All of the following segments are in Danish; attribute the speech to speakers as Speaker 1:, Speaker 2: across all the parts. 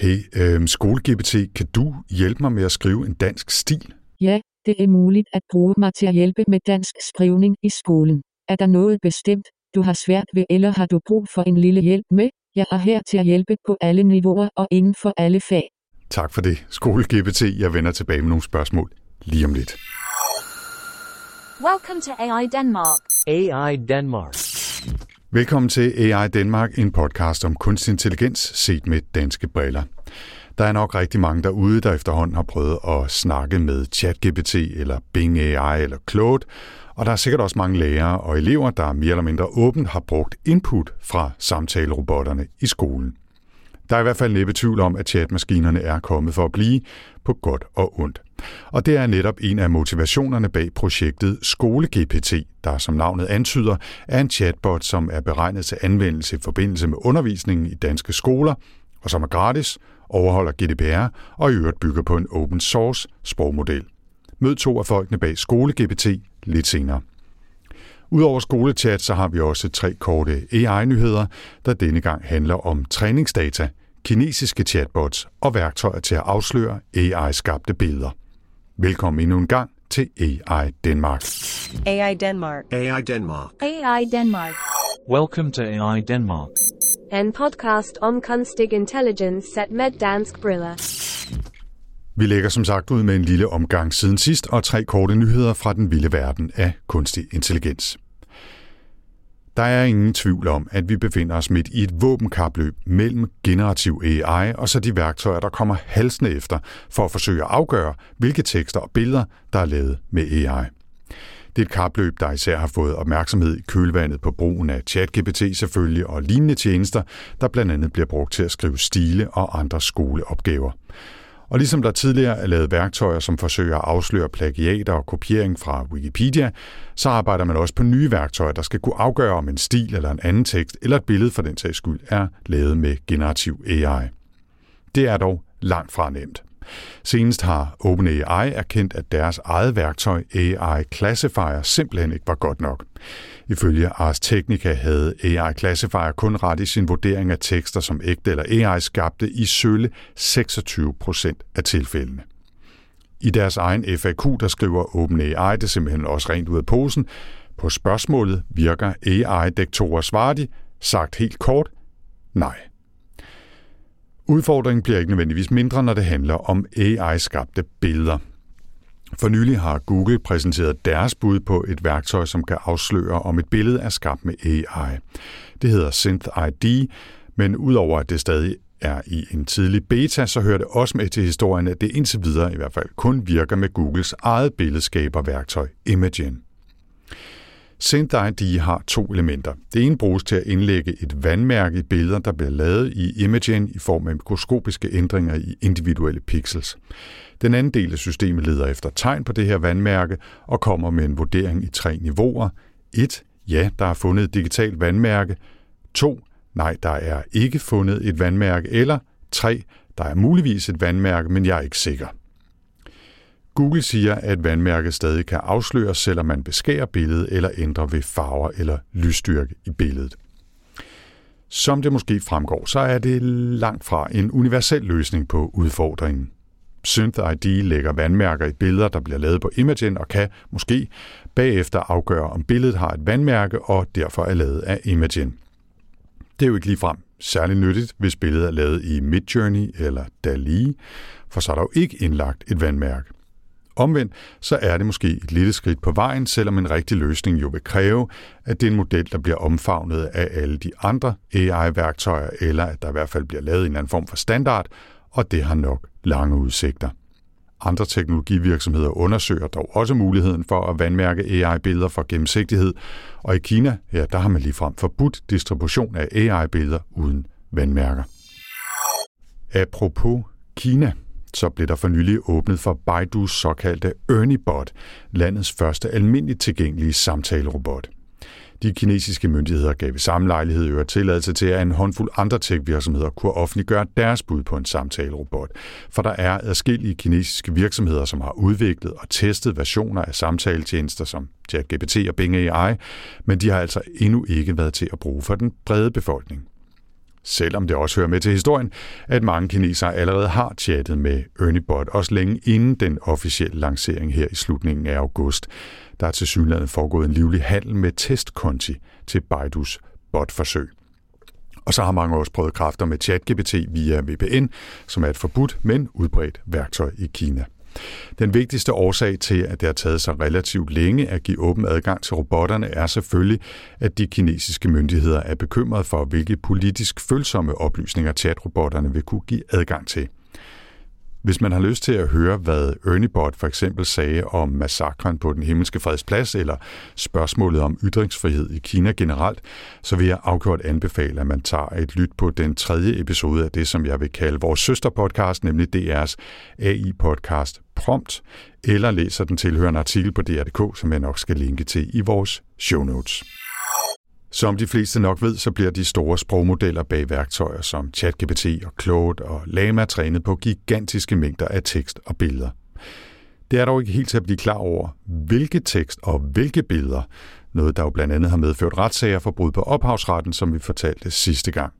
Speaker 1: Hey, øh, SkoleGPT, kan du hjælpe mig med at skrive en dansk stil?
Speaker 2: Ja, det er muligt at bruge mig til at hjælpe med dansk skrivning i skolen. Er der noget bestemt, du har svært ved, eller har du brug for en lille hjælp med? Jeg er her til at hjælpe på alle niveauer og inden for alle fag.
Speaker 1: Tak for det, SkoleGPT. Jeg vender tilbage med nogle spørgsmål lige om lidt.
Speaker 3: Welcome to AI Denmark.
Speaker 4: AI Denmark.
Speaker 1: Velkommen til AI Danmark, en podcast om kunstig intelligens set med danske briller. Der er nok rigtig mange derude, der efterhånden har prøvet at snakke med ChatGPT eller Bing AI eller Claude, og der er sikkert også mange lærere og elever, der mere eller mindre åbent har brugt input fra samtalerobotterne i skolen. Der er i hvert fald næppe tvivl om, at chatmaskinerne er kommet for at blive på godt og ondt. Og det er netop en af motivationerne bag projektet SkoleGPT, der som navnet antyder, er en chatbot, som er beregnet til anvendelse i forbindelse med undervisningen i danske skoler, og som er gratis, overholder GDPR og i øvrigt bygger på en open source sprogmodel. Mød to af folkene bag SkoleGPT lidt senere. Udover skolechat, så har vi også tre korte AI-nyheder, der denne gang handler om træningsdata, kinesiske chatbots og værktøjer til at afsløre AI-skabte billeder. Velkommen endnu en gang til AI Danmark.
Speaker 5: AI Denmark.
Speaker 6: AI Denmark.
Speaker 3: AI Denmark.
Speaker 4: Welcome to AI Denmark.
Speaker 7: En podcast om kunstig intelligens set med dansk briller.
Speaker 1: Vi lægger som sagt ud med en lille omgang siden sidst og tre korte nyheder fra den vilde verden af kunstig intelligens. Der er ingen tvivl om, at vi befinder os midt i et våbenkapløb mellem generativ AI og så de værktøjer, der kommer halsende efter for at forsøge at afgøre, hvilke tekster og billeder, der er lavet med AI. Det er et kapløb, der især har fået opmærksomhed i kølvandet på brugen af ChatGPT selvfølgelig og lignende tjenester, der blandt andet bliver brugt til at skrive stile og andre skoleopgaver. Og ligesom der tidligere er lavet værktøjer, som forsøger at afsløre plagiater og kopiering fra Wikipedia, så arbejder man også på nye værktøjer, der skal kunne afgøre, om en stil eller en anden tekst eller et billede for den sags skyld er lavet med generativ AI. Det er dog langt fra nemt. Senest har OpenAI erkendt, at deres eget værktøj AI Classifier simpelthen ikke var godt nok. Ifølge Ars Technica havde AI Classifier kun ret i sin vurdering af tekster som ægte eller AI skabte i sølle 26 procent af tilfældene. I deres egen FAQ, der skriver OpenAI det simpelthen også rent ud af posen. På spørgsmålet virker AI-dektorer svaret sagt helt kort, nej. Udfordringen bliver ikke nødvendigvis mindre, når det handler om AI-skabte billeder. For nylig har Google præsenteret deres bud på et værktøj, som kan afsløre, om et billede er skabt med AI. Det hedder SynthID, men udover at det stadig er i en tidlig beta, så hører det også med til historien, at det indtil videre i hvert fald kun virker med Googles eget billedskaberværktøj Imagen. SynthID har to elementer. Det ene bruges til at indlægge et vandmærke i billeder, der bliver lavet i Imagen i form af mikroskopiske ændringer i individuelle pixels. Den anden del af systemet leder efter tegn på det her vandmærke og kommer med en vurdering i tre niveauer. 1. Ja, der er fundet et digitalt vandmærke. 2. Nej, der er ikke fundet et vandmærke. Eller 3. Der er muligvis et vandmærke, men jeg er ikke sikker. Google siger, at vandmærket stadig kan afsløres, selvom man beskærer billedet eller ændrer ved farver eller lysstyrke i billedet. Som det måske fremgår, så er det langt fra en universel løsning på udfordringen. SynthID lægger vandmærker i billeder, der bliver lavet på Imagen og kan måske bagefter afgøre, om billedet har et vandmærke og derfor er lavet af Imagen. Det er jo ikke ligefrem særlig nyttigt, hvis billedet er lavet i Midjourney eller DALI, for så er der jo ikke indlagt et vandmærke. Omvendt så er det måske et lille skridt på vejen, selvom en rigtig løsning jo vil kræve, at det er en model, der bliver omfavnet af alle de andre AI-værktøjer, eller at der i hvert fald bliver lavet en anden form for standard, og det har nok lange udsigter. Andre teknologivirksomheder undersøger dog også muligheden for at vandmærke AI-billeder for gennemsigtighed, og i Kina, ja, der har man ligefrem forbudt distribution af AI-billeder uden vandmærker. Apropos Kina, så blev der for nylig åbnet for Baidus såkaldte ErnieBot, landets første almindeligt tilgængelige samtalerobot. De kinesiske myndigheder gav ved samme lejlighed øvrigt tilladelse til, at en håndfuld andre tech-virksomheder kunne offentliggøre deres bud på en samtalerobot. For der er adskillige kinesiske virksomheder, som har udviklet og testet versioner af samtaletjenester som ChatGPT og Bing AI, men de har altså endnu ikke været til at bruge for den brede befolkning. Selvom det også hører med til historien, at mange kinesere allerede har chattet med ErnieBot, også længe inden den officielle lancering her i slutningen af august. Der er til synligheden foregået en livlig handel med testkonti til Baidus botforsøg. Og så har mange også prøvet kræfter med ChatGPT via VPN, som er et forbudt, men udbredt værktøj i Kina. Den vigtigste årsag til, at det har taget sig relativt længe at give åben adgang til robotterne, er selvfølgelig, at de kinesiske myndigheder er bekymrede for, hvilke politisk følsomme oplysninger chatrobotterne vil kunne give adgang til. Hvis man har lyst til at høre, hvad Ernie Bott for eksempel sagde om massakren på den himmelske fredsplads, eller spørgsmålet om ytringsfrihed i Kina generelt, så vil jeg afgjort anbefale, at man tager et lyt på den tredje episode af det, som jeg vil kalde vores søsterpodcast, nemlig DR's AI-podcast Prompt, eller læser den tilhørende artikel på DR.dk, som jeg nok skal linke til i vores show notes. Som de fleste nok ved, så bliver de store sprogmodeller bag værktøjer som ChatGPT og Claude og Lama trænet på gigantiske mængder af tekst og billeder. Det er dog ikke helt til at blive klar over, hvilke tekst og hvilke billeder, noget der jo blandt andet har medført retssager for brud på ophavsretten, som vi fortalte sidste gang.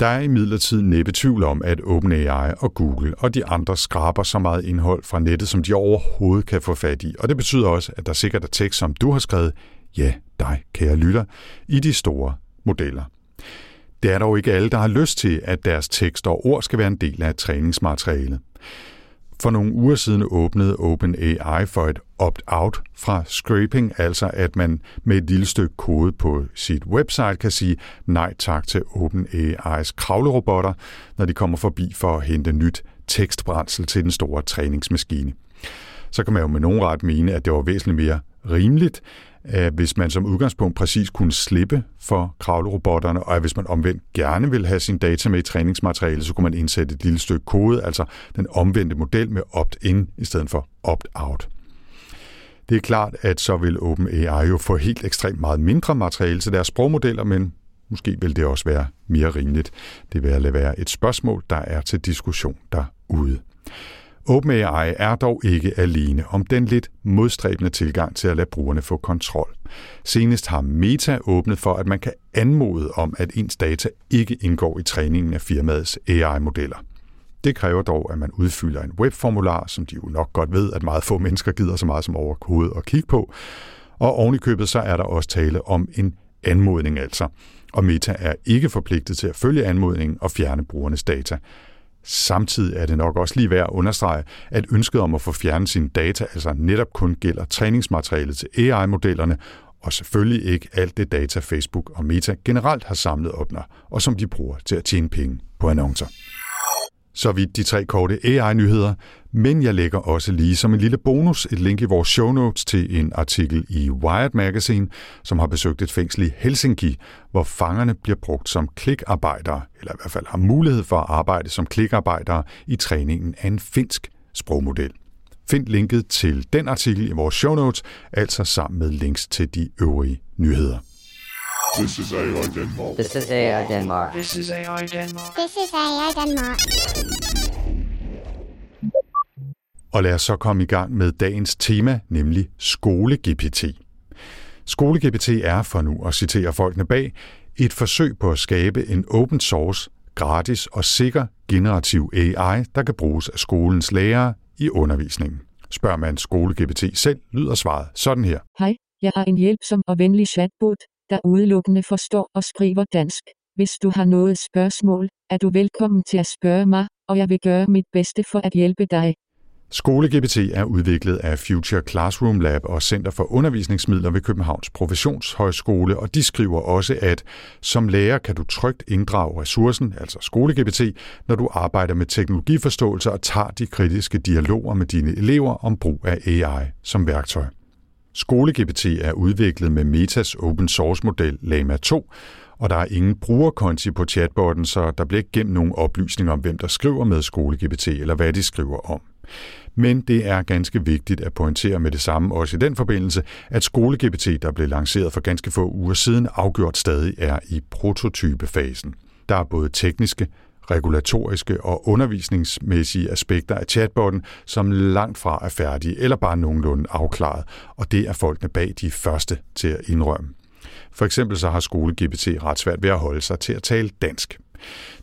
Speaker 1: Der er imidlertid næppe tvivl om, at OpenAI og Google og de andre skraber så meget indhold fra nettet, som de overhovedet kan få fat i. Og det betyder også, at der sikkert er tekst, som du har skrevet, ja, dig, kære lytter, i de store modeller. Det er dog ikke alle, der har lyst til, at deres tekst og ord skal være en del af træningsmaterialet. For nogle uger siden åbnede OpenAI for et opt-out fra scraping, altså at man med et lille stykke kode på sit website kan sige nej tak til OpenAI's kravlerobotter, når de kommer forbi for at hente nyt tekstbrændsel til den store træningsmaskine. Så kan man jo med nogen ret mene, at det var væsentligt mere rimeligt, Øh, hvis man som udgangspunkt præcis kunne slippe for kravlerobotterne, og at hvis man omvendt gerne vil have sin data med i træningsmateriale, så kunne man indsætte et lille stykke kode, altså den omvendte model med opt-in i stedet for opt-out. Det er klart, at så vil OpenAI jo få helt ekstremt meget mindre materiale til deres sprogmodeller, men måske vil det også være mere rimeligt. Det vil lade være et spørgsmål, der er til diskussion derude. OpenAI er dog ikke alene om den lidt modstræbende tilgang til at lade brugerne få kontrol. Senest har Meta åbnet for, at man kan anmode om, at ens data ikke indgår i træningen af firmaets AI-modeller. Det kræver dog, at man udfylder en webformular, som de jo nok godt ved, at meget få mennesker gider så meget som overhovedet at kigge på. Og ovenikøbet købet så er der også tale om en anmodning altså. Og Meta er ikke forpligtet til at følge anmodningen og fjerne brugernes data. Samtidig er det nok også lige værd at understrege, at ønsket om at få fjernet sine data altså netop kun gælder træningsmaterialet til AI-modellerne, og selvfølgelig ikke alt det data Facebook og Meta generelt har samlet op, og som de bruger til at tjene penge på annoncer. Så vidt de tre korte AI-nyheder, men jeg lægger også lige som en lille bonus et link i vores show notes til en artikel i Wired Magazine, som har besøgt et fængsel i Helsinki, hvor fangerne bliver brugt som klikarbejdere, eller i hvert fald har mulighed for at arbejde som klikarbejdere i træningen af en finsk sprogmodel. Find linket til den artikel i vores show notes, altså sammen med links til de øvrige nyheder.
Speaker 5: This is AI Denmark.
Speaker 6: This is AI Denmark.
Speaker 8: This is AI Denmark.
Speaker 9: This is AI Denmark.
Speaker 1: Og lad os så komme i gang med dagens tema, nemlig skole-GPT. Skole-GPT er, for nu at citere folkene bag, et forsøg på at skabe en open source, gratis og sikker generativ AI, der kan bruges af skolens lærere i undervisningen. Spørger man skole-GPT selv, lyder svaret sådan her.
Speaker 2: Hej, jeg har en hjælpsom og venlig chatbot, der udelukkende forstår og skriver dansk. Hvis du har noget spørgsmål, er du velkommen til at spørge mig, og jeg vil gøre mit bedste for at hjælpe dig.
Speaker 1: SkoleGPT er udviklet af Future Classroom Lab og Center for Undervisningsmidler ved Københavns Professionshøjskole, og de skriver også, at som lærer kan du trygt inddrage ressourcen, altså SkoleGPT, når du arbejder med teknologiforståelse og tager de kritiske dialoger med dine elever om brug af AI som værktøj. SkoleGPT er udviklet med Metas open source model Lama 2, og der er ingen brugerkonti på chatbotten, så der bliver ikke gemt nogen oplysninger om, hvem der skriver med SkoleGPT eller hvad de skriver om. Men det er ganske vigtigt at pointere med det samme også i den forbindelse, at SkoleGPT, der blev lanceret for ganske få uger siden, afgjort stadig er i prototypefasen. Der er både tekniske, regulatoriske og undervisningsmæssige aspekter af chatbotten, som langt fra er færdige eller bare nogenlunde afklaret, og det er folkene bag de første til at indrømme. For eksempel så har SkoleGPT ret svært ved at holde sig til at tale dansk.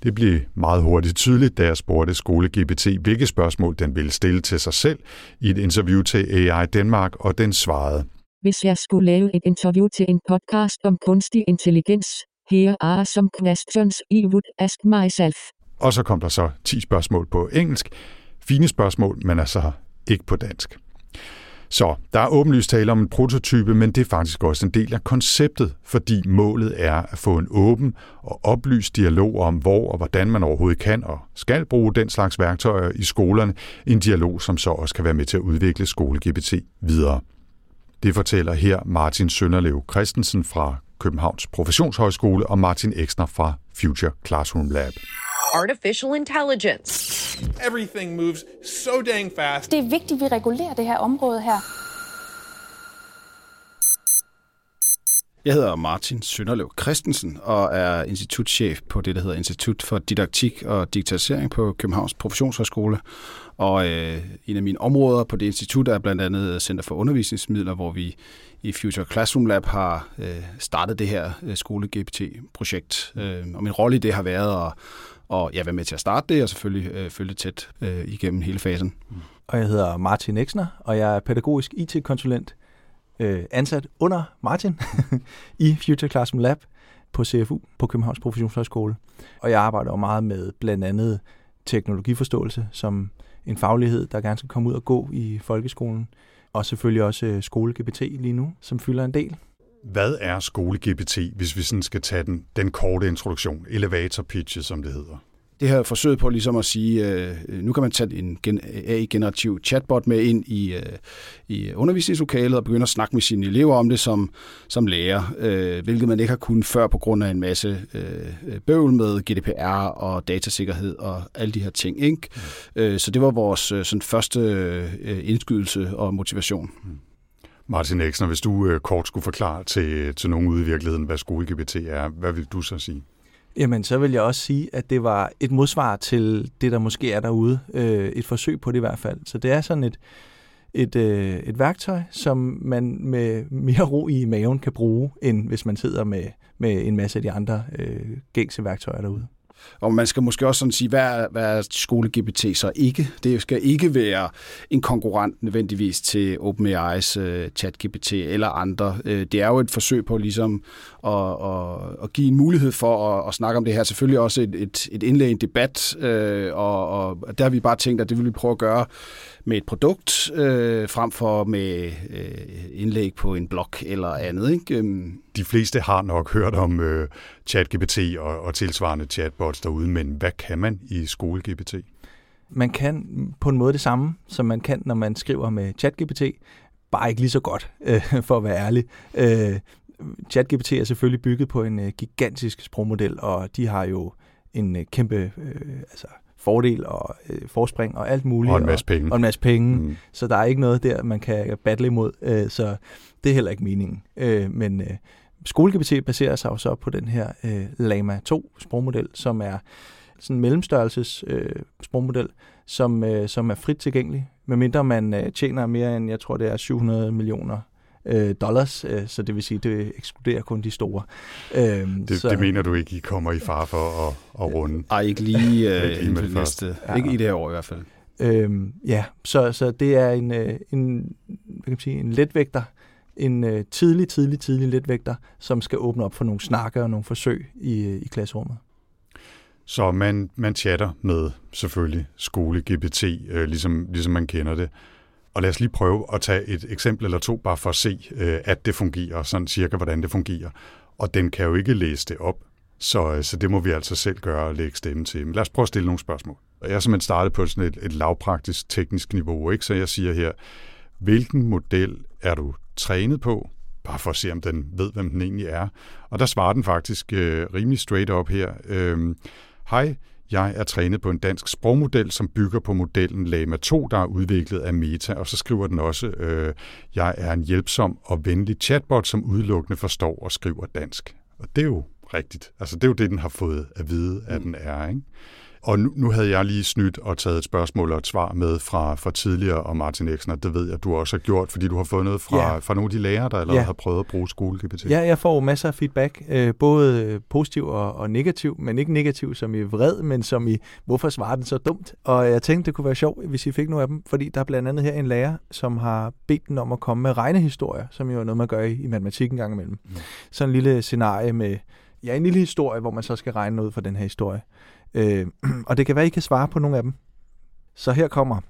Speaker 1: Det blev meget hurtigt tydeligt, da jeg spurgte skole-GPT, hvilke spørgsmål den ville stille til sig selv i et interview til AI Danmark, og den svarede.
Speaker 2: Hvis jeg skulle lave et interview til en podcast om kunstig intelligens, here are some questions I would ask myself.
Speaker 1: Og så kom der så 10 spørgsmål på engelsk. Fine spørgsmål, men altså ikke på dansk. Så der er åbenlyst tale om en prototype, men det er faktisk også en del af konceptet, fordi målet er at få en åben og oplyst dialog om, hvor og hvordan man overhovedet kan og skal bruge den slags værktøjer i skolerne. En dialog, som så også kan være med til at udvikle SkoleGPT videre. Det fortæller her Martin Sønderlev Christensen fra Københavns Professionshøjskole og Martin Eksner fra Future Classroom Lab.
Speaker 6: artificial intelligence.
Speaker 8: Everything moves so dang fast.
Speaker 9: Det er vigtigt, at vi regulerer det her område her.
Speaker 10: Jeg hedder Martin Sønderlev Christensen og er institutchef på det, der hedder Institut for Didaktik og Digitalisering på Københavns Professionshøjskole. Og øh, en af mine områder på det institut er blandt andet Center for Undervisningsmidler, hvor vi i Future Classroom Lab har øh, startet det her øh, skole-GPT-projekt. Øh, og min rolle i det har været at og ja, være med til at starte det, og selvfølgelig øh, følge tæt øh, igennem hele fasen. Mm.
Speaker 11: Og jeg hedder Martin Eksner, og jeg er pædagogisk IT-konsulent, øh, ansat under Martin i Future Classroom Lab på CFU på Københavns Professionshøjskole. Og jeg arbejder jo meget med blandt andet teknologiforståelse som en faglighed, der gerne skal komme ud og gå i folkeskolen. Og selvfølgelig også øh, skole-GPT lige nu, som fylder en del.
Speaker 1: Hvad er skole-GPT, hvis vi sådan skal tage den, den korte introduktion, elevator pitchet, som det hedder?
Speaker 10: Det her forsøg på ligesom at sige, øh, nu kan man tage en gen- AI-generativ chatbot med ind i, øh, i undervisningslokalet og begynde at snakke med sine elever om det som, som lærer, øh, hvilket man ikke har kunnet før på grund af en masse øh, bøvl med GDPR og datasikkerhed og alle de her ting. Ikke? Mm. Øh, så det var vores sådan første øh, indskydelse og motivation. Mm.
Speaker 1: Martin Eksner, hvis du øh, kort skulle forklare til, til nogen ude i virkeligheden, hvad skole-GPT er, hvad vil du så sige?
Speaker 11: Jamen, så vil jeg også sige, at det var et modsvar til det, der måske er derude. Øh, et forsøg på det i hvert fald. Så det er sådan et, et, øh, et værktøj, som man med mere ro i maven kan bruge, end hvis man sidder med, med en masse af de andre øh, gængse værktøjer derude.
Speaker 10: Og man skal måske også sådan sige, hvad er, hvad er skole-GPT så ikke? Det skal ikke være en konkurrent nødvendigvis til OpenAI's uh, øh, chat-GPT eller andre. Uh, det er jo et forsøg på ligesom at, at, at give en mulighed for at, at snakke om det her. Selvfølgelig også et, et, et indlæg, en debat, uh, og, og der har vi bare tænkt, at det vil vi prøve at gøre med et produkt, øh, frem for med øh, indlæg på en blog eller andet. Ikke? Øhm.
Speaker 1: De fleste har nok hørt om øh, ChatGPT og, og tilsvarende chatbots derude, men hvad kan man i skole-GPT?
Speaker 11: Man kan på en måde det samme, som man kan, når man skriver med ChatGPT, bare ikke lige så godt, øh, for at være ærlig. Øh, ChatGPT er selvfølgelig bygget på en øh, gigantisk sprogmodel, og de har jo en øh, kæmpe øh, altså fordel og øh, forspring og alt muligt.
Speaker 1: Og en masse penge.
Speaker 11: Og, og en masse penge. Mm. Så der er ikke noget der, man kan battle imod. Øh, så det er heller ikke meningen. Øh, men øh, SkoleGPT baserer sig jo så på den her øh, Lama 2 sprogmodel, som er sådan en mellemstørrelses øh, sprogmodel, som, øh, som er frit tilgængelig, medmindre man øh, tjener mere end, jeg tror det er 700 millioner øh, dollars, øh, så det vil sige, det ekskluderer kun de store.
Speaker 1: Øh, det, så, det mener du ikke, I kommer i far for at, at runde?
Speaker 10: Ej, ikke lige, øh, inden for næste. Ja. Ikke i det her år i hvert fald.
Speaker 11: Øhm, ja, så, så det er en, øh, en, hvad kan man sige, en letvægter, en øh, tidlig, tidlig, tidlig letvægter, som skal åbne op for nogle snakker og nogle forsøg i, i klasserummet.
Speaker 1: Så man, man chatter med selvfølgelig skole-GPT, øh, ligesom, ligesom man kender det. Og lad os lige prøve at tage et eksempel eller to, bare for at se, øh, at det fungerer, sådan cirka hvordan det fungerer. Og den kan jo ikke læse det op, så, øh, så det må vi altså selv gøre og lægge stemme til. Men lad os prøve at stille nogle spørgsmål. Jeg har simpelthen startet på sådan et, et lavpraktisk teknisk niveau, ikke? så jeg siger her, hvilken model er du trænet på? Bare for at se, om den ved, hvem den egentlig er. Og der svarer den faktisk øh, rimelig straight up her. Øh, Hej, jeg er trænet på en dansk sprogmodel, som bygger på modellen Lama 2, der er udviklet af Meta, og så skriver den også, øh, jeg er en hjælpsom og venlig chatbot, som udelukkende forstår og skriver dansk. Og det er jo rigtigt. Altså det er jo det, den har fået at vide, at den er. Ikke? Og nu, nu havde jeg lige snydt og taget et spørgsmål og et svar med fra, fra tidligere om Martin Eksner. Det ved jeg, du også har gjort, fordi du har noget fra,
Speaker 11: Ja.
Speaker 1: fra nogle af de lærere, der allerede
Speaker 11: Ja.
Speaker 1: har prøvet at bruge skole-GPT.
Speaker 11: Ja, jeg får masser af feedback, øh, både positiv og, og negativ, men ikke negativ som i vred, men som i, hvorfor svarer den så dumt? Og jeg tænkte, det kunne være sjovt, hvis I fik nogle af dem, fordi der er blandt andet her en lærer, som har bedt den om at komme med regnehistorier, som jo er noget, man gør i, i matematik en gang imellem. Mm. Sådan en lille scenarie med, ja, en lille historie, hvor man så skal regne noget for den her historie. Øh, og det kan være, I kan svare på nogle af dem. Så her kommer.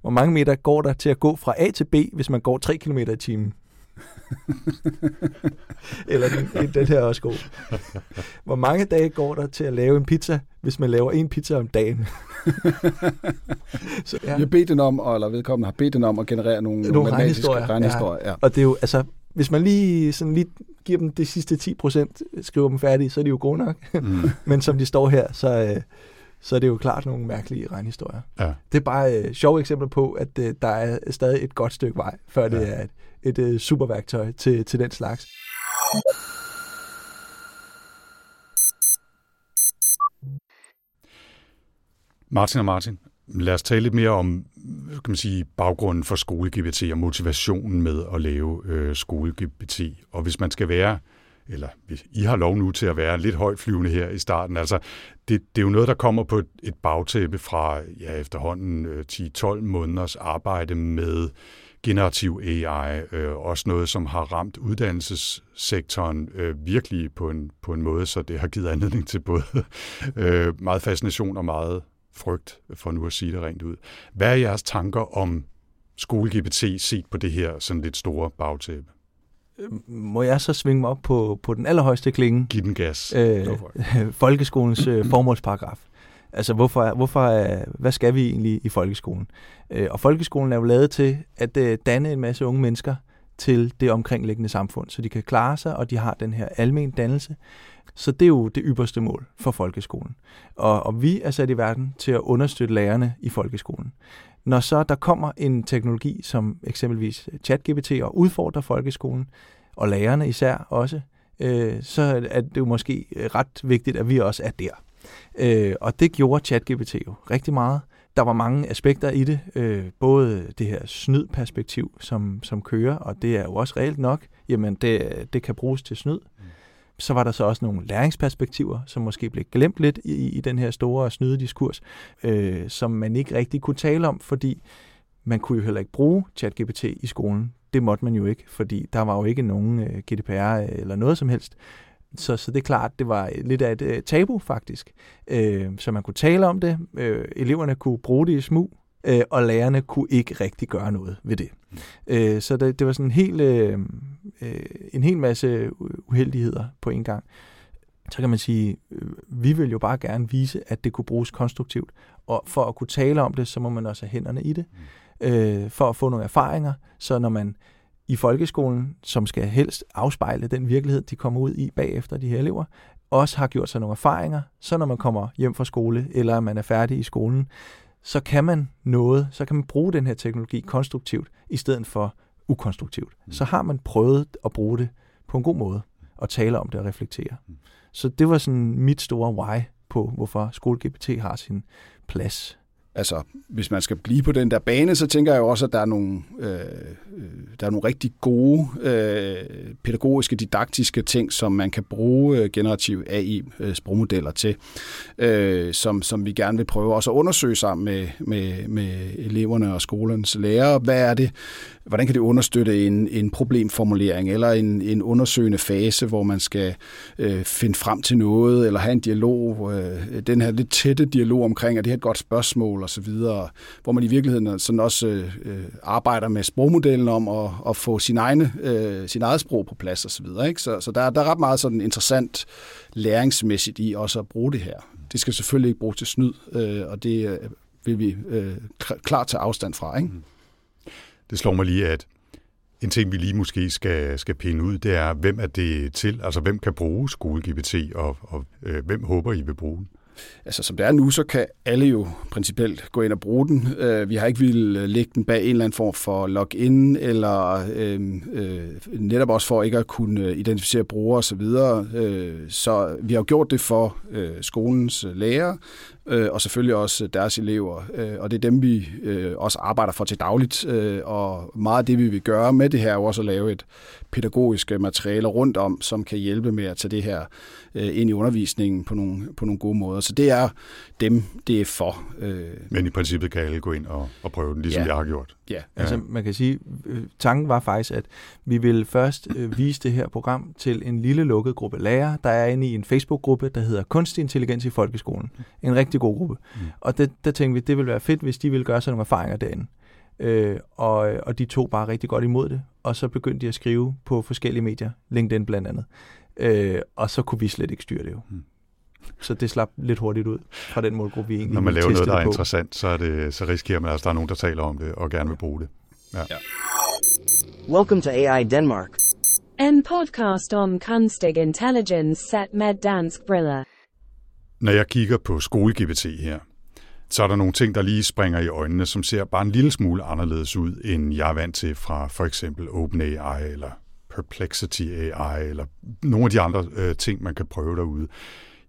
Speaker 11: Hvor mange meter går der til at gå fra A til B, hvis man går 3 km i timen? Eller den, den her er også god. Hvor mange dage går der til at lave en pizza, hvis man laver en pizza om dagen?
Speaker 10: Så, ja. Jeg har bedt den om, eller vedkommende har bedt den om at generere nogle, nogle, nogle
Speaker 11: regnehistorier.
Speaker 10: regnehistorier. Ja. Ja.
Speaker 11: Og det er jo, altså, hvis man lige, sådan lige giver dem de sidste 10 procent, skriver dem færdige, så er de jo gode nok. Mm. Men som de står her, så, øh, så er det jo klart nogle mærkelige regnehistorier.
Speaker 1: Ja.
Speaker 11: Det er bare øh, sjove eksempler på, at øh, der er stadig et godt stykke vej, før ja. det er et, et øh, superværktøj til, til den slags.
Speaker 1: Martin og Martin, lad os tale lidt mere om kan man sige, baggrunden for skole-GPT og motivationen med at lave øh, skole-GPT. Og hvis man skal være, eller hvis I har lov nu til at være lidt højtflyvende her i starten, altså det, det er jo noget, der kommer på et, et bagtæppe fra ja, efterhånden øh, 10-12 måneders arbejde med generativ AI, øh, også noget, som har ramt uddannelsessektoren øh, virkelig på en, på en måde, så det har givet anledning til både øh, meget fascination og meget frygt, for nu at sige det rent ud. Hvad er jeres tanker om skole-GPT set på det her sådan lidt store bagtæppe?
Speaker 11: Må jeg så svinge mig op på, på den allerhøjeste klinge?
Speaker 1: Giv den gas.
Speaker 11: Øh, folkeskolens øh, formålsparagraf. Altså, hvorfor, hvorfor, hvad skal vi egentlig i folkeskolen? Øh, og folkeskolen er jo lavet til at øh, danne en masse unge mennesker til det omkringliggende samfund, så de kan klare sig, og de har den her almen dannelse. Så det er jo det ypperste mål for folkeskolen. Og, og vi er sat i verden til at understøtte lærerne i folkeskolen. Når så der kommer en teknologi som eksempelvis ChatGPT og udfordrer folkeskolen, og lærerne især også, øh, så er det jo måske ret vigtigt, at vi også er der. Øh, og det gjorde ChatGPT jo rigtig meget. Der var mange aspekter i det, øh, både det her snydperspektiv, som, som kører, og det er jo også reelt nok, jamen det, det kan bruges til snyd. Mm. Så var der så også nogle læringsperspektiver, som måske blev glemt lidt i, i den her store snydediskurs, øh, som man ikke rigtig kunne tale om, fordi man kunne jo heller ikke bruge ChatGPT i skolen. Det måtte man jo ikke, fordi der var jo ikke nogen øh, GDPR øh, eller noget som helst. Så, så det er klart, det var lidt af et øh, tabu faktisk. Øh, så man kunne tale om det, øh, eleverne kunne bruge det i smug, øh, og lærerne kunne ikke rigtig gøre noget ved det. Mm. Øh, så det, det var sådan en hel, øh, øh, en hel masse uheldigheder på en gang. Så kan man sige, øh, vi vil jo bare gerne vise, at det kunne bruges konstruktivt, og for at kunne tale om det, så må man også have hænderne i det, øh, for at få nogle erfaringer, så når man i folkeskolen, som skal helst afspejle den virkelighed, de kommer ud i bagefter, de her elever, også har gjort sig nogle erfaringer, så når man kommer hjem fra skole, eller man er færdig i skolen, så kan man noget, så kan man bruge den her teknologi konstruktivt, i stedet for ukonstruktivt. Mm. Så har man prøvet at bruge det på en god måde, og tale om det og reflektere. Mm. Så det var sådan mit store why på, hvorfor SkoleGPT har sin plads
Speaker 10: altså, hvis man skal blive på den der bane, så tænker jeg jo også, at der er nogle, øh, øh der er nogle rigtig gode øh, pædagogiske, didaktiske ting, som man kan bruge generative generativ AI-sprogmodeller øh, til, øh, som, som vi gerne vil prøve også at undersøge sammen med, med, med eleverne og skolens lærere. Hvad er det? Hvordan kan det understøtte en, en problemformulering eller en, en undersøgende fase, hvor man skal øh, finde frem til noget, eller have en dialog, øh, den her lidt tætte dialog omkring, er det her et godt spørgsmål, og så videre, hvor man i virkeligheden sådan også øh, arbejder med sprogmodellen om at, at få sin, egne, øh, sin eget sprog på plads og så videre. Ikke? Så, så der, der er ret meget sådan interessant læringsmæssigt i også at bruge det her. Det skal selvfølgelig ikke bruges til snyd, øh, og det øh, vil vi øh, klart tage afstand fra. Ikke? Mm.
Speaker 1: Det slår mig lige, at en ting, vi lige måske skal, skal pinde ud, det er, hvem er det til? Altså, hvem kan bruge skole-GPT, og, og øh, hvem håber I vil bruge den?
Speaker 10: Altså som det er nu, så kan alle jo principielt gå ind og bruge den. Øh, vi har ikke ville øh, lægge den bag en eller anden form for login, eller øh, øh, netop også for ikke at kunne øh, identificere brugere osv. Så, øh, så vi har jo gjort det for øh, skolens lærere, øh, og selvfølgelig også deres elever. Øh, og det er dem, vi øh, også arbejder for til dagligt. Øh, og meget af det, vi vil gøre med det her, er jo også at lave et pædagogisk øh, materiale rundt om, som kan hjælpe med at tage det her øh, ind i undervisningen på nogle, på nogle gode måder. Så det er dem, det er for.
Speaker 1: Øh. Men i princippet kan alle gå ind og, og prøve den, ligesom ja. jeg har gjort.
Speaker 11: Ja. Altså man kan sige, øh, tanken var faktisk, at vi vil først øh, vise det her program til en lille lukket gruppe lærere, der er inde i en Facebook-gruppe, der hedder Kunstig Intelligens i Folkeskolen. En rigtig god gruppe. Mm. Og det, der tænkte vi, det ville være fedt, hvis de ville gøre sig nogle erfaringer derinde. Øh, og, og de tog bare rigtig godt imod det, og så begyndte de at skrive på forskellige medier, LinkedIn blandt andet. Øh, og så kunne vi slet ikke styre det jo. Mm. Så det slap lidt hurtigt ud fra den målgruppe, vi egentlig
Speaker 1: Når man laver noget, der er på. interessant, så, er det, så risikerer man, at der er nogen, der taler om det og gerne vil bruge det. Ja. ja.
Speaker 12: Welcome to AI Denmark.
Speaker 7: En podcast om kunstig intelligens set med dansk briller.
Speaker 1: Når jeg kigger på skole-GPT her, så er der nogle ting, der lige springer i øjnene, som ser bare en lille smule anderledes ud, end jeg er vant til fra for eksempel OpenAI eller Perplexity AI eller nogle af de andre øh, ting, man kan prøve derude.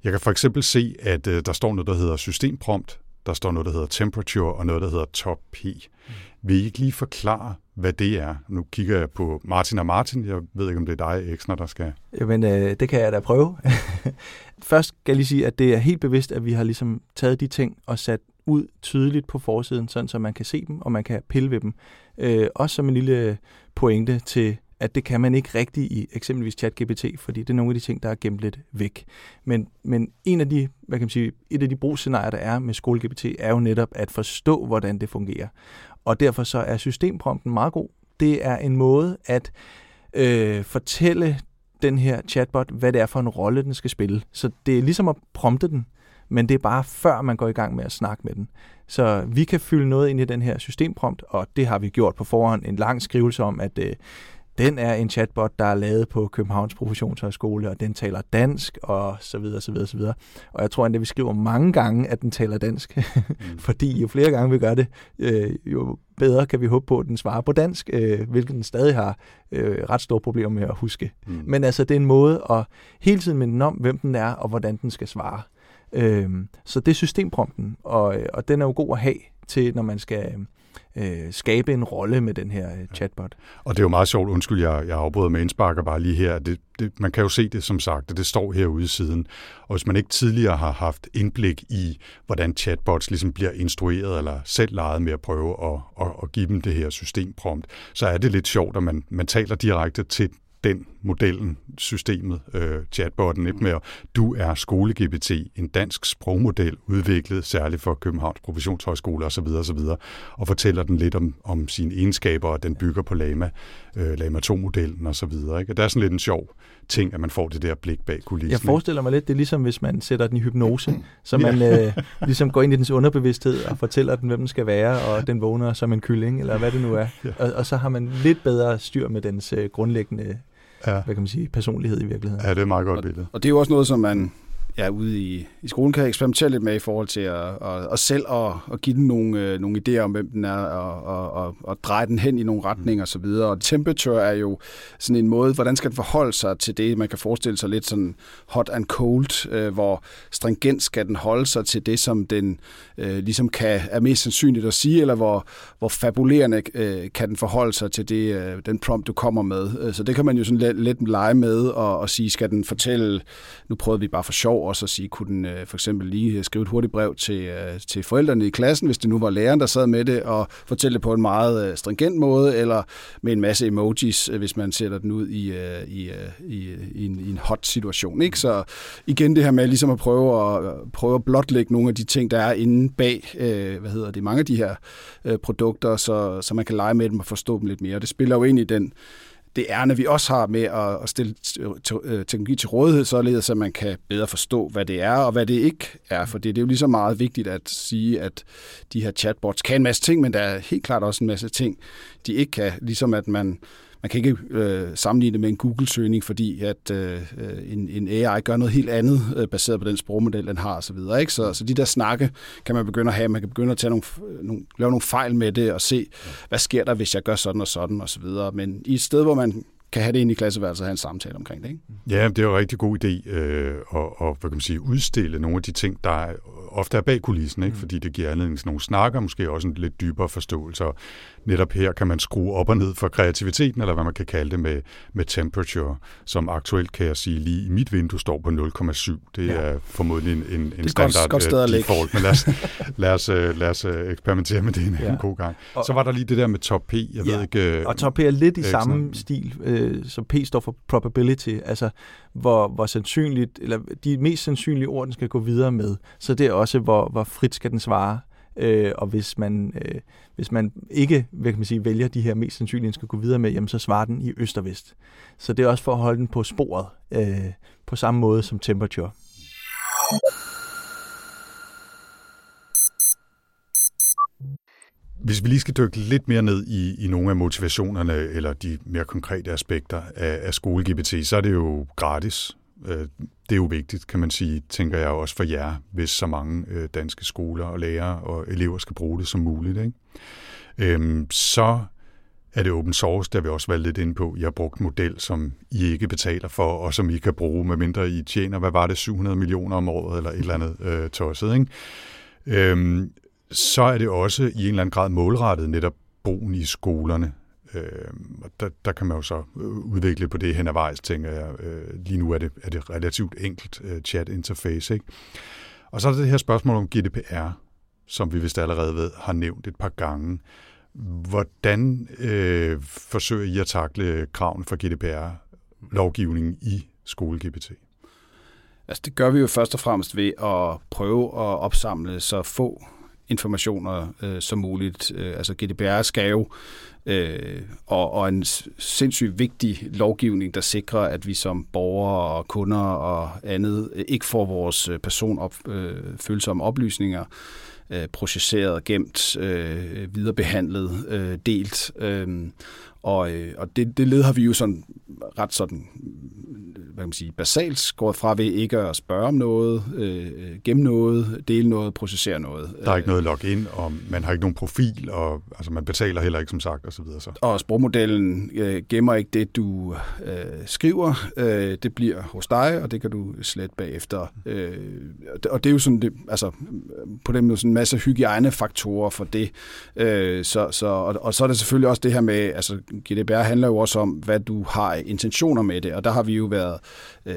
Speaker 1: Jeg kan for eksempel se, at øh, der står noget, der hedder systemprompt, der står noget, der hedder temperature, og noget, der hedder top P. Mm. Vil I ikke lige forklare, hvad det er? Nu kigger jeg på Martin og Martin. Jeg ved ikke, om det er dig, Eksner, der skal...
Speaker 11: Jamen, øh, det kan jeg da prøve. Først skal jeg lige sige, at det er helt bevidst, at vi har ligesom taget de ting og sat ud tydeligt på forsiden, sådan så man kan se dem, og man kan pille ved dem. Øh, også som en lille pointe til at det kan man ikke rigtig i eksempelvis ChatGPT, fordi det er nogle af de ting, der er gemt lidt væk. Men, men en af de, hvad kan man sige, et af de brugsscenarier, der er med SkoleGPT, er jo netop at forstå, hvordan det fungerer. Og derfor så er systemprompten meget god. Det er en måde at øh, fortælle den her chatbot, hvad det er for en rolle, den skal spille. Så det er ligesom at prompte den, men det er bare før man går i gang med at snakke med den. Så vi kan fylde noget ind i den her systemprompt, og det har vi gjort på forhånd. En lang skrivelse om, at øh, den er en chatbot, der er lavet på Københavns Professionshøjskole, og den taler dansk, og så videre, så videre, så videre. Og jeg tror endda, vi skriver mange gange, at den taler dansk, mm. fordi jo flere gange vi gør det, øh, jo bedre kan vi håbe på, at den svarer på dansk, øh, hvilket den stadig har øh, ret store problemer med at huske. Mm. Men altså, det er en måde at hele tiden minde om, hvem den er, og hvordan den skal svare. Øh, så det er systemprompten, og, og den er jo god at have til, når man skal øh, skabe en rolle med den her øh, chatbot.
Speaker 1: Og det er jo meget sjovt, undskyld, jeg, jeg afbryder med indsparker bare lige her. Det, det, man kan jo se det, som sagt, og det står herude i siden. Og hvis man ikke tidligere har haft indblik i, hvordan chatbots ligesom bliver instrueret eller selv leget med at prøve at, at, at give dem det her systemprompt, så er det lidt sjovt, at man, man taler direkte til den modellen, systemet, øh, chatbotten, ikke mere. Du er skole-GPT, en dansk sprogmodel udviklet særligt for Københavns Professionshøjskole osv. osv. og fortæller den lidt om, om sine egenskaber, og den bygger på Lama, øh, Lama 2-modellen osv. Ikke? Og det er sådan lidt en sjov ting, at man får det der blik bag kulissen.
Speaker 11: Jeg forestiller mig lidt, det er ligesom hvis man sætter den i hypnose, så man ja. øh, ligesom går ind i dens underbevidsthed og fortæller den, hvem den skal være, og den vågner som en kylling, eller hvad det nu er. Ja. Og, og så har man lidt bedre styr med dens øh, grundlæggende ja. hvad kan man sige, personlighed i virkeligheden.
Speaker 1: Ja, det er et meget godt billede.
Speaker 10: Og, og det er jo også noget, som man ja, ude i, i skolen kan eksperimentere lidt med i forhold til at, at, at selv at, at give den nogle, øh, nogle idéer om, hvem den er, og, og, og, og dreje den hen i nogle retninger osv. Og, og temperature er jo sådan en måde, hvordan skal den forholde sig til det? Man kan forestille sig lidt sådan hot and cold, øh, hvor stringent skal den holde sig til det, som den øh, ligesom kan, er mest sandsynligt at sige, eller hvor, hvor fabulerende øh, kan den forholde sig til det, øh, den prompt, du kommer med. Øh, så det kan man jo sådan lidt, lidt lege med og, og sige, skal den fortælle, nu prøvede vi bare for sjov og så sige, kunne den øh, for eksempel lige øh, skrive et hurtigt brev til, øh, til forældrene i klassen, hvis det nu var læreren, der sad med det, og fortælle det på en meget øh, stringent måde, eller med en masse emojis, øh, hvis man sætter den ud i, øh, i, øh, i, i, en, i en hot situation. Ikke? Så igen det her med ligesom at prøve at, øh, prøve at blotlægge nogle af de ting, der er inde bag, øh, hvad hedder det, mange af de her øh, produkter, så, så man kan lege med dem og forstå dem lidt mere. Det spiller jo ind i den det ærne, vi også har med at stille øh, øh, teknologi til rådighed, således at man kan bedre forstå, hvad det er og hvad det ikke er. For det er jo lige så meget vigtigt at sige, at de her chatbots kan en masse ting, men der er helt klart også en masse ting, de ikke kan. Ligesom at man man kan ikke øh, sammenligne det med en Google-søgning, fordi at øh, en, en AI gør noget helt andet, øh, baseret på den sprogmodel, den har osv. Ikke? Så, så de der snakke kan man begynde at have. Man kan begynde at tage nogle, nogle, lave nogle fejl med det og se, hvad sker der, hvis jeg gør sådan og sådan osv. Men i et sted, hvor man kan have det ind i klasseværelset og have en samtale omkring det. Ikke?
Speaker 1: Ja, det er jo en rigtig god idé øh, at, at hvad kan man sige, udstille nogle af de ting, der er, ofte er bag kulissen, ikke? Mm. fordi det giver anledning til nogle snakker, måske også en lidt dybere forståelse. Og netop her kan man skrue op og ned for kreativiteten, eller hvad man kan kalde det med, med temperature, som aktuelt kan jeg sige lige i mit vindue står på 0,7. Det ja. er formodentlig en, en, en standard
Speaker 10: godt, godt
Speaker 1: uh, default, men lad os, lad os, uh, lad os uh, eksperimentere med det en, ja. en god gang. Så var der lige det der med top P. Jeg ja. ved ikke,
Speaker 11: uh, og top P er lidt i samme stil, øh, som P står for probability, altså hvor, hvor sandsynligt, eller de mest sandsynlige ord, den skal gå videre med. Så det er også, hvor, hvor frit skal den svare. Øh, og hvis man, øh, hvis man ikke hvad kan man sige, vælger de her mest sandsynlige, den skal gå videre med, jamen så svarer den i øst og vest. Så det er også for at holde den på sporet, øh, på samme måde som temperature.
Speaker 1: Hvis vi lige skal dykke lidt mere ned i, i nogle af motivationerne eller de mere konkrete aspekter af, af skole-GPT, så er det jo gratis. Øh, det er jo vigtigt, kan man sige, tænker jeg også for jer, hvis så mange øh, danske skoler og lærere og elever skal bruge det som muligt. Ikke? Øhm, så er det open source, der vi også været lidt inde på. Jeg har brugt en model, som I ikke betaler for, og som I kan bruge, medmindre I tjener, hvad var det, 700 millioner om året, eller et eller andet øh, tosset. Ikke? Øhm, så er det også i en eller anden grad målrettet netop brugen i skolerne. Øh, der, der kan man jo så øh, udvikle på det hen ad vejs, tænker jeg. Øh, lige nu er det, er det relativt enkelt øh, chat-interface. Ikke? Og så er der det her spørgsmål om GDPR, som vi vist allerede ved har nævnt et par gange. Hvordan øh, forsøger I at takle kraven for GDPR-lovgivningen i skole-GPT?
Speaker 10: Altså det gør vi jo først og fremmest ved at prøve at opsamle så få informationer øh, som muligt. Øh, altså GDPR skal jo øh, og, og en sindssygt vigtig lovgivning, der sikrer, at vi som borgere og kunder og andet øh, ikke får vores personfølsomme op, øh, øh oplysninger øh, processeret, gemt, øh, viderebehandlet, øh, delt. Øh, og, øh, og det, det led har vi jo sådan ret sådan hvad kan man sige, basalt gået fra ved ikke at spørge om noget, øh, gemme noget, dele noget, processere noget.
Speaker 1: Der er ikke noget login, og man har ikke nogen profil, og altså, man betaler heller ikke, som sagt, og så videre. Så.
Speaker 10: Og sprogmodellen øh, gemmer ikke det, du øh, skriver. Øh, det bliver hos dig, og det kan du slet bagefter. Øh, og det er jo sådan, det, altså, på den måde sådan en masse hygiejnefaktorer for det. Øh, så, så, og, og så er det selvfølgelig også det her med, altså GDPR handler jo også om, hvad du har intentioner med det, og der har vi jo været øh,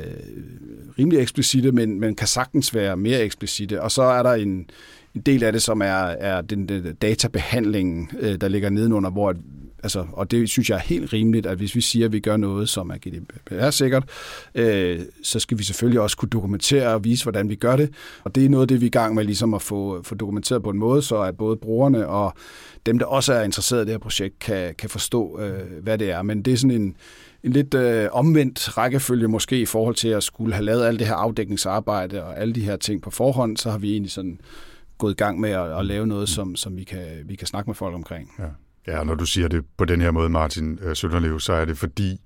Speaker 10: rimelig eksplicite, men, men kan sagtens være mere eksplicite. Og så er der en, en del af det, som er, er den, den databehandling, øh, der ligger nedenunder, hvor Altså, og det synes jeg er helt rimeligt, at hvis vi siger, at vi gør noget, som er GDPR-sikkert, øh, så skal vi selvfølgelig også kunne dokumentere og vise, hvordan vi gør det. Og det er noget af det, vi er i gang med ligesom at få, få dokumenteret på en måde, så at både brugerne og dem, der også er interesseret i det her projekt, kan, kan forstå, øh, hvad det er. Men det er sådan en, en lidt øh, omvendt rækkefølge måske i forhold til at skulle have lavet alt det her afdækningsarbejde og alle de her ting på forhånd, så har vi egentlig sådan gået i gang med at, at lave noget, som, som vi, kan, vi kan snakke med folk omkring.
Speaker 1: Ja. Ja, når du siger det på den her måde, Martin øh, Sønderlev, så er det fordi,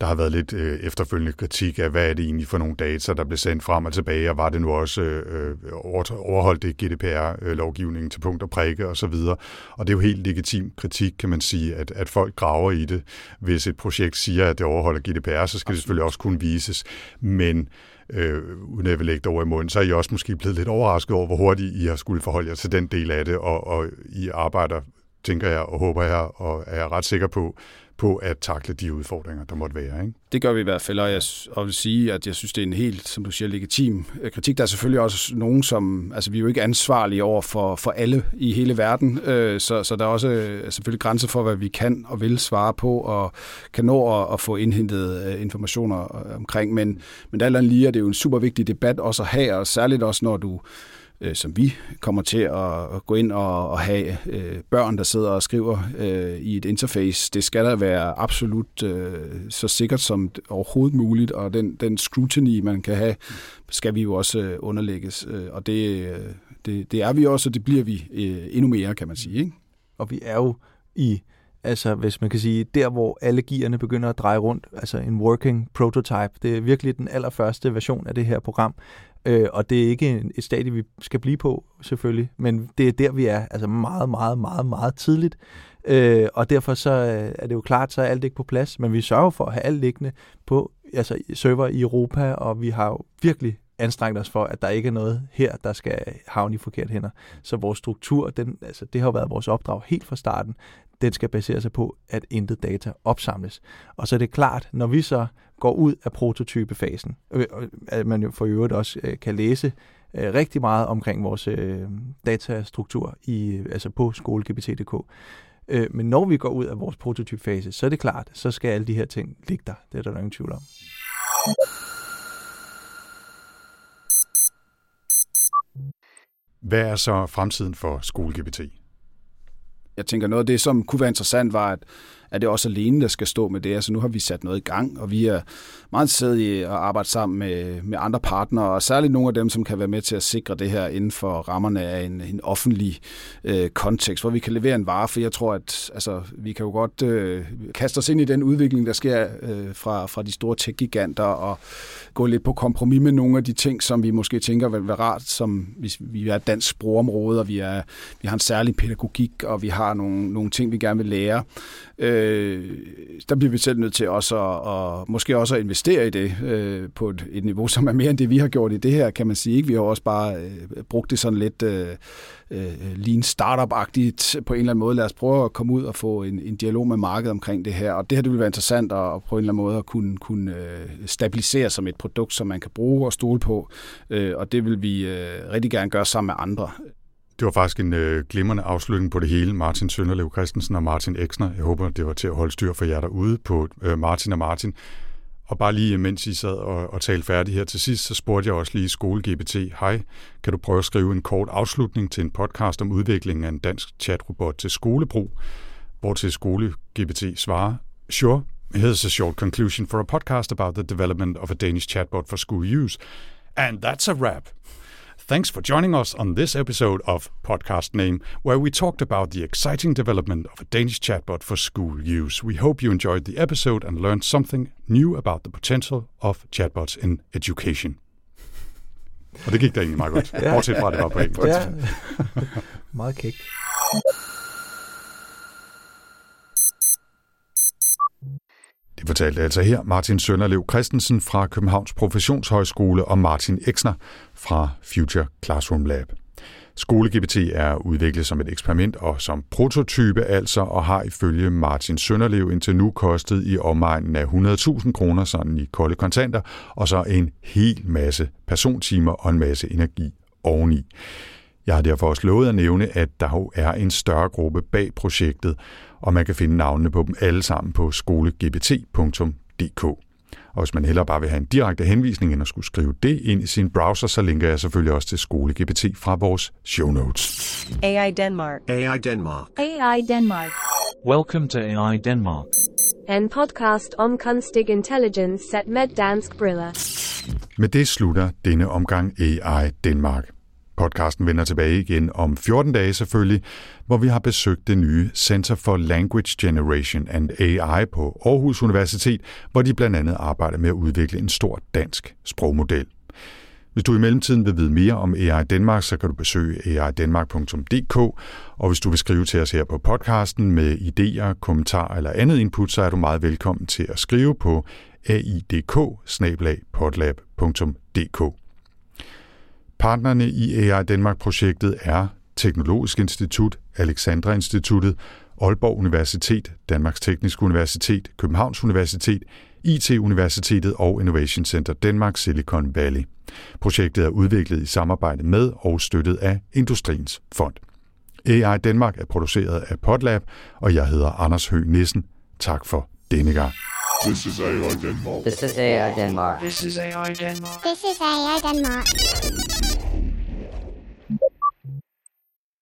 Speaker 1: der har været lidt øh, efterfølgende kritik af, hvad er det egentlig for nogle data, der blev sendt frem og tilbage, og var det nu også øh, øh overholdt det GDPR-lovgivningen øh, til punkt og prikke og så videre. Og det er jo helt legitim kritik, kan man sige, at, at folk graver i det. Hvis et projekt siger, at det overholder GDPR, så skal det selvfølgelig også kunne vises. Men øh, uden at vil lægge det over i munden, så er I også måske blevet lidt overrasket over, hvor hurtigt I har skulle forholde jer til den del af det, og, og I arbejder tænker jeg og håber jeg, og er jeg ret sikker på, på at takle de udfordringer, der måtte være. Ikke?
Speaker 10: Det gør vi i hvert fald, og jeg og vil sige, at jeg synes, det er en helt, som du siger, legitim øh, kritik. Der er selvfølgelig også nogen, som, altså vi er jo ikke ansvarlige over for, for alle i hele verden, øh, så, så der er også øh, selvfølgelig grænser for, hvad vi kan og vil svare på, og kan nå at, at få indhentet øh, informationer omkring, men, men der er lige, at det er jo en super vigtig debat også at have, og særligt også, når du øh, som vi kommer til at, at gå ind og, og have øh, børn, der sidder og skriver øh, i et interface. Det skal der være absolut øh, så sikkert som overhovedet muligt, og den, den scrutiny, man kan have, skal vi jo også øh, underlægges. Øh, og det, øh, det, det er vi også, og det bliver vi øh, endnu mere, kan man sige. Ikke?
Speaker 11: Og vi er jo i altså hvis man kan sige, der hvor alle gearne begynder at dreje rundt, altså en working prototype, det er virkelig den allerførste version af det her program, Øh, og det er ikke et stadie, vi skal blive på, selvfølgelig, men det er der, vi er, altså meget, meget, meget, meget tidligt. Øh, og derfor så øh, er det jo klart, så er alt ikke på plads, men vi sørger for at have alt liggende på altså server i Europa, og vi har jo virkelig anstrengt os for, at der ikke er noget her, der skal havne i forkerte hænder. Så vores struktur, den, altså, det har været vores opdrag helt fra starten, den skal basere sig på, at intet data opsamles. Og så er det klart, når vi så går ud af prototypefasen, øh, øh, at man jo for øvrigt også øh, kan læse rigtig meget omkring vores datastruktur i, altså på skolegpt.dk. Men når vi går ud af vores prototypfase, så er det klart, så skal alle de her ting ligge der. Det er der ingen tvivl om.
Speaker 1: Hvad er så fremtiden for SkoleGPT?
Speaker 10: Jeg tænker, noget af det, som kunne være interessant, var, at er det også alene, der skal stå med det. Altså nu har vi sat noget i gang, og vi er meget interesseret i at arbejde sammen med, med andre partnere, og særligt nogle af dem, som kan være med til at sikre det her inden for rammerne af en, en offentlig øh, kontekst, hvor vi kan levere en vare, for jeg tror, at altså, vi kan jo godt øh, kaste os ind i den udvikling, der sker øh, fra, fra de store tech-giganter, og gå lidt på kompromis med nogle af de ting, som vi måske tænker vil være rart, som hvis vi er et dansk sprogområde, og vi, er, vi har en særlig pædagogik, og vi har nogle, nogle ting, vi gerne vil lære. Øh, Øh, der bliver vi selv nødt til også at, og måske også at investere i det øh, på et, et niveau, som er mere end det, vi har gjort i det her, kan man sige. Ikke? Vi har også bare øh, brugt det sådan lidt øh, øh, lean startup-agtigt på en eller anden måde. Lad os prøve at komme ud og få en, en dialog med markedet omkring det her. Og det her det vil være interessant at, at på en eller anden måde at kunne, kunne øh, stabilisere som et produkt, som man kan bruge og stole på. Øh, og det vil vi øh, rigtig gerne gøre sammen med andre.
Speaker 1: Det var faktisk en øh, glimrende afslutning på det hele. Martin Sønderlev Christensen og Martin Eksner. Jeg håber, det var til at holde styr for jer derude på øh, Martin og Martin. Og bare lige mens I sad og, og talte færdig her til sidst, så spurgte jeg også lige SkoleGPT, hej, kan du prøve at skrive en kort afslutning til en podcast om udviklingen af en dansk chatrobot til skolebrug, hvor til SkoleGPT svarer, sure, here's a short conclusion for a podcast about the development of a Danish chatbot for school use. And that's a wrap. Thanks for joining us on this episode of Podcast Name, where we talked about the exciting development of a Danish chatbot for school use. We hope you enjoyed the episode and learned something new about the potential of chatbots in education. Og det gik da egentlig meget godt, bortset fra, det var på engelsk. Ja.
Speaker 11: meget kægt.
Speaker 1: Det fortalte altså her Martin Sønderlev Christensen fra Københavns Professionshøjskole og Martin Eksner fra Future Classroom Lab. SkoleGPT er udviklet som et eksperiment og som prototype altså, og har ifølge Martin Sønderlev indtil nu kostet i omegnen af 100.000 kroner sådan i kolde kontanter, og så en hel masse persontimer og en masse energi oveni. Jeg har derfor også lovet at nævne, at der jo er en større gruppe bag projektet, og man kan finde navnene på dem alle sammen på skolegpt.dk. Og hvis man hellere bare vil have en direkte henvisning end at skulle skrive det ind i sin browser, så linker jeg selvfølgelig også til SkoleGPT fra vores show notes.
Speaker 13: AI Denmark.
Speaker 14: AI Denmark.
Speaker 3: AI Denmark.
Speaker 4: Welcome to AI Denmark.
Speaker 7: En podcast om kunstig intelligens set med dansk briller.
Speaker 1: Med det slutter denne omgang AI Danmark. Podcasten vender tilbage igen om 14 dage selvfølgelig, hvor vi har besøgt det nye Center for Language Generation and AI på Aarhus Universitet, hvor de blandt andet arbejder med at udvikle en stor dansk sprogmodel. Hvis du i mellemtiden vil vide mere om AI Danmark, så kan du besøge aidanmark.dk, og hvis du vil skrive til os her på podcasten med idéer, kommentarer eller andet input, så er du meget velkommen til at skrive på aidk Partnerne i AI Danmark-projektet er Teknologisk Institut, Alexandra Instituttet, Aalborg Universitet, Danmarks Tekniske Universitet, Københavns Universitet, IT-universitetet og Innovation Center Danmark Silicon Valley. Projektet er udviklet i samarbejde med og støttet af Industriens Fond. AI Danmark er produceret af Potlab, og jeg hedder Anders Høgh Nissen. Tak for denne gang.
Speaker 5: This is AI Denmark.
Speaker 12: This is AI Denmark.
Speaker 14: This is AI Denmark.
Speaker 15: This is AI Denmark.